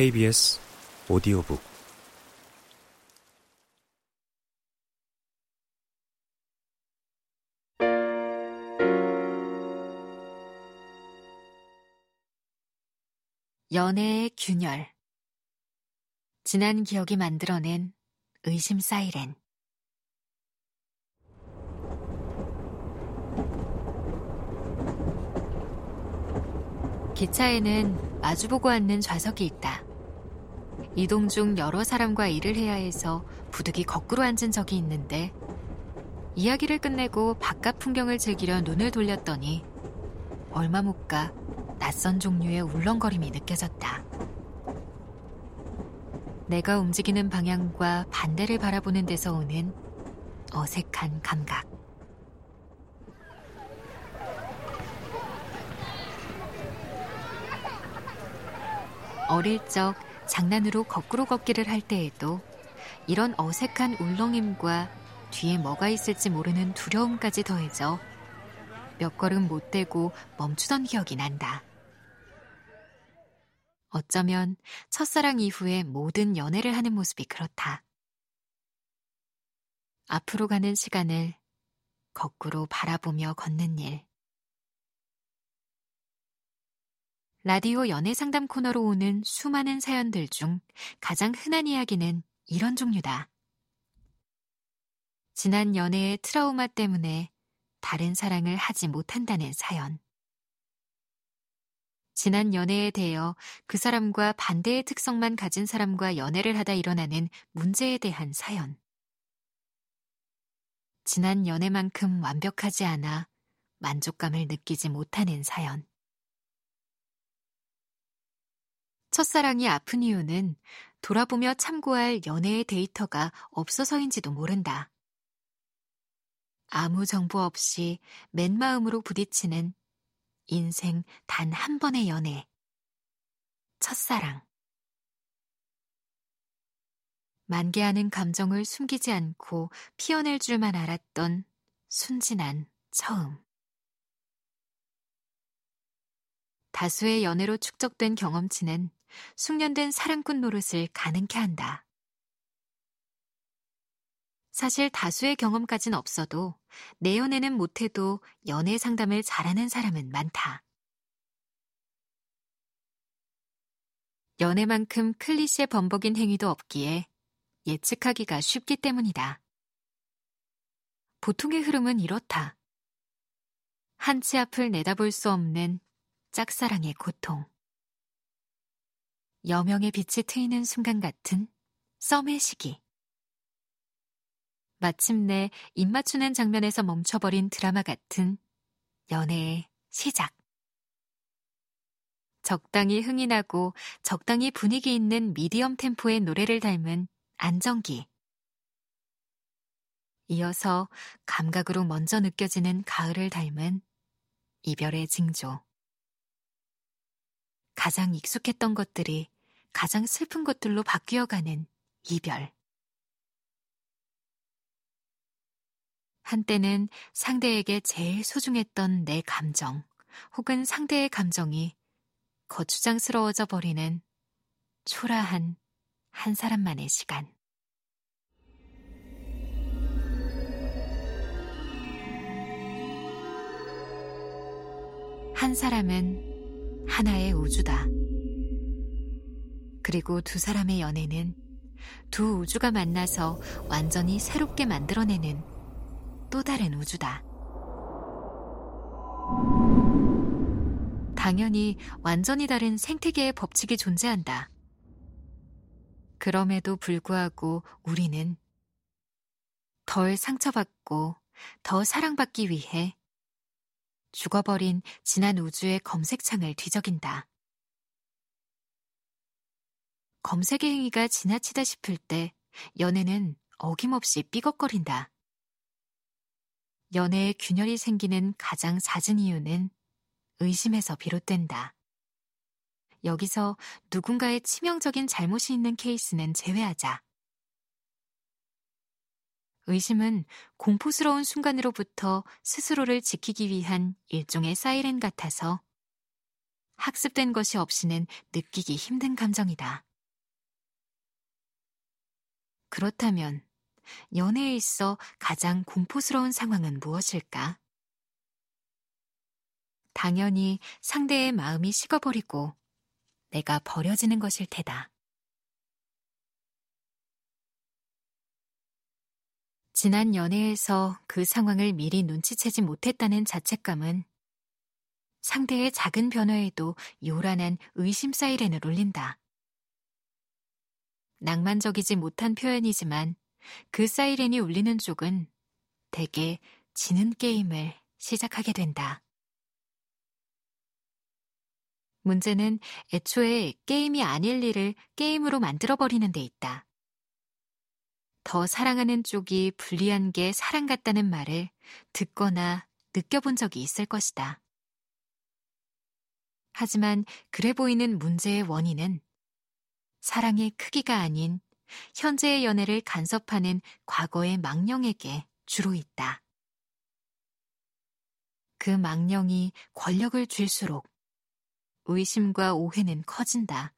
KBS 오디오북. 연애의 균열. 지난 기억이 만들어낸 의심 사이렌. 기차에는 마주보고 앉는 좌석이 있다. 이동 중 여러 사람과 일을 해야 해서 부득이 거꾸로 앉은 적이 있는데 이야기를 끝내고 바깥 풍경을 즐기려 눈을 돌렸더니 얼마 못 가 낯선 종류의 울렁거림이 느껴졌다. 내가 움직이는 방향과 반대를 바라보는 데서 오는 어색한 감각. 어릴 적 장난으로 거꾸로 걷기를 할 때에도 이런 어색한 울렁임과 뒤에 뭐가 있을지 모르는 두려움까지 더해져 몇 걸음 못 떼고 멈추던 기억이 난다. 어쩌면 첫사랑 이후에 모든 연애를 하는 모습이 그렇다. 앞으로 가는 시간을 거꾸로 바라보며 걷는 일. 라디오 연애 상담 코너로 오는 수많은 사연들 중 가장 흔한 이야기는 이런 종류다. 지난 연애의 트라우마 때문에 다른 사랑을 하지 못한다는 사연. 지난 연애에 대해 그 사람과 반대의 특성만 가진 사람과 연애를 하다 일어나는 문제에 대한 사연. 지난 연애만큼 완벽하지 않아 만족감을 느끼지 못하는 사연. 첫사랑이 아픈 이유는 돌아보며 참고할 연애의 데이터가 없어서인지도 모른다. 아무 정보 없이 맨 마음으로 부딪히는 인생 단 한 번의 연애. 첫사랑. 만개하는 감정을 숨기지 않고 피어낼 줄만 알았던 순진한 처음. 다수의 연애로 축적된 경험치는 숙련된 사랑꾼 노릇을 가능케 한다. 사실 다수의 경험까진 없어도 내 연애는 못해도 연애 상담을 잘하는 사람은 많다. 연애만큼 클리셰 범벅인 행위도 없기에 예측하기가 쉽기 때문이다. 보통의 흐름은 이렇다. 한치 앞을 내다볼 수 없는 짝사랑의 고통. 여명의 빛이 트이는 순간 같은 썸의 시기. 마침내 입 맞추는 장면에서 멈춰버린 드라마 같은 연애의 시작. 적당히 흥이 나고 적당히 분위기 있는 미디엄 템포의 노래를 닮은 안정기. 이어서 감각으로 먼저 느껴지는 가을을 닮은 이별의 징조. 가장 익숙했던 것들이 가장 슬픈 것들로 바뀌어가는 이별. 한때는 상대에게 제일 소중했던 내 감정 혹은 상대의 감정이 거추장스러워져 버리는 초라한 한 사람만의 시간. 한 사람은 하나의 우주다. 그리고 두 사람의 연애는 두 우주가 만나서 완전히 새롭게 만들어내는 또 다른 우주다. 당연히 완전히 다른 생태계의 법칙이 존재한다. 그럼에도 불구하고 우리는 덜 상처받고 더 사랑받기 위해 죽어버린 지난 우주의 검색창을 뒤적인다. 검색의 행위가 지나치다 싶을 때 연애는 어김없이 삐걱거린다. 연애에 균열이 생기는 가장 잦은 이유는 의심에서 비롯된다. 여기서 누군가의 치명적인 잘못이 있는 케이스는 제외하자. 의심은 공포스러운 순간으로부터 스스로를 지키기 위한 일종의 사이렌 같아서 학습된 것이 없이는 느끼기 힘든 감정이다. 그렇다면 연애에 있어 가장 공포스러운 상황은 무엇일까? 당연히 상대의 마음이 식어버리고 내가 버려지는 것일 테다. 지난 연애에서 그 상황을 미리 눈치채지 못했다는 자책감은 상대의 작은 변화에도 요란한 의심 사이렌을 울린다. 낭만적이지 못한 표현이지만 그 사이렌이 울리는 쪽은 대개 지는 게임을 시작하게 된다. 문제는 애초에 게임이 아닐 일을 게임으로 만들어버리는 데 있다. 더 사랑하는 쪽이 불리한 게 사랑 같다는 말을 듣거나 느껴본 적이 있을 것이다. 하지만 그래 보이는 문제의 원인은 사랑의 크기가 아닌 현재의 연애를 간섭하는 과거의 망령에게 주로 있다. 그 망령이 권력을 쥘수록 의심과 오해는 커진다.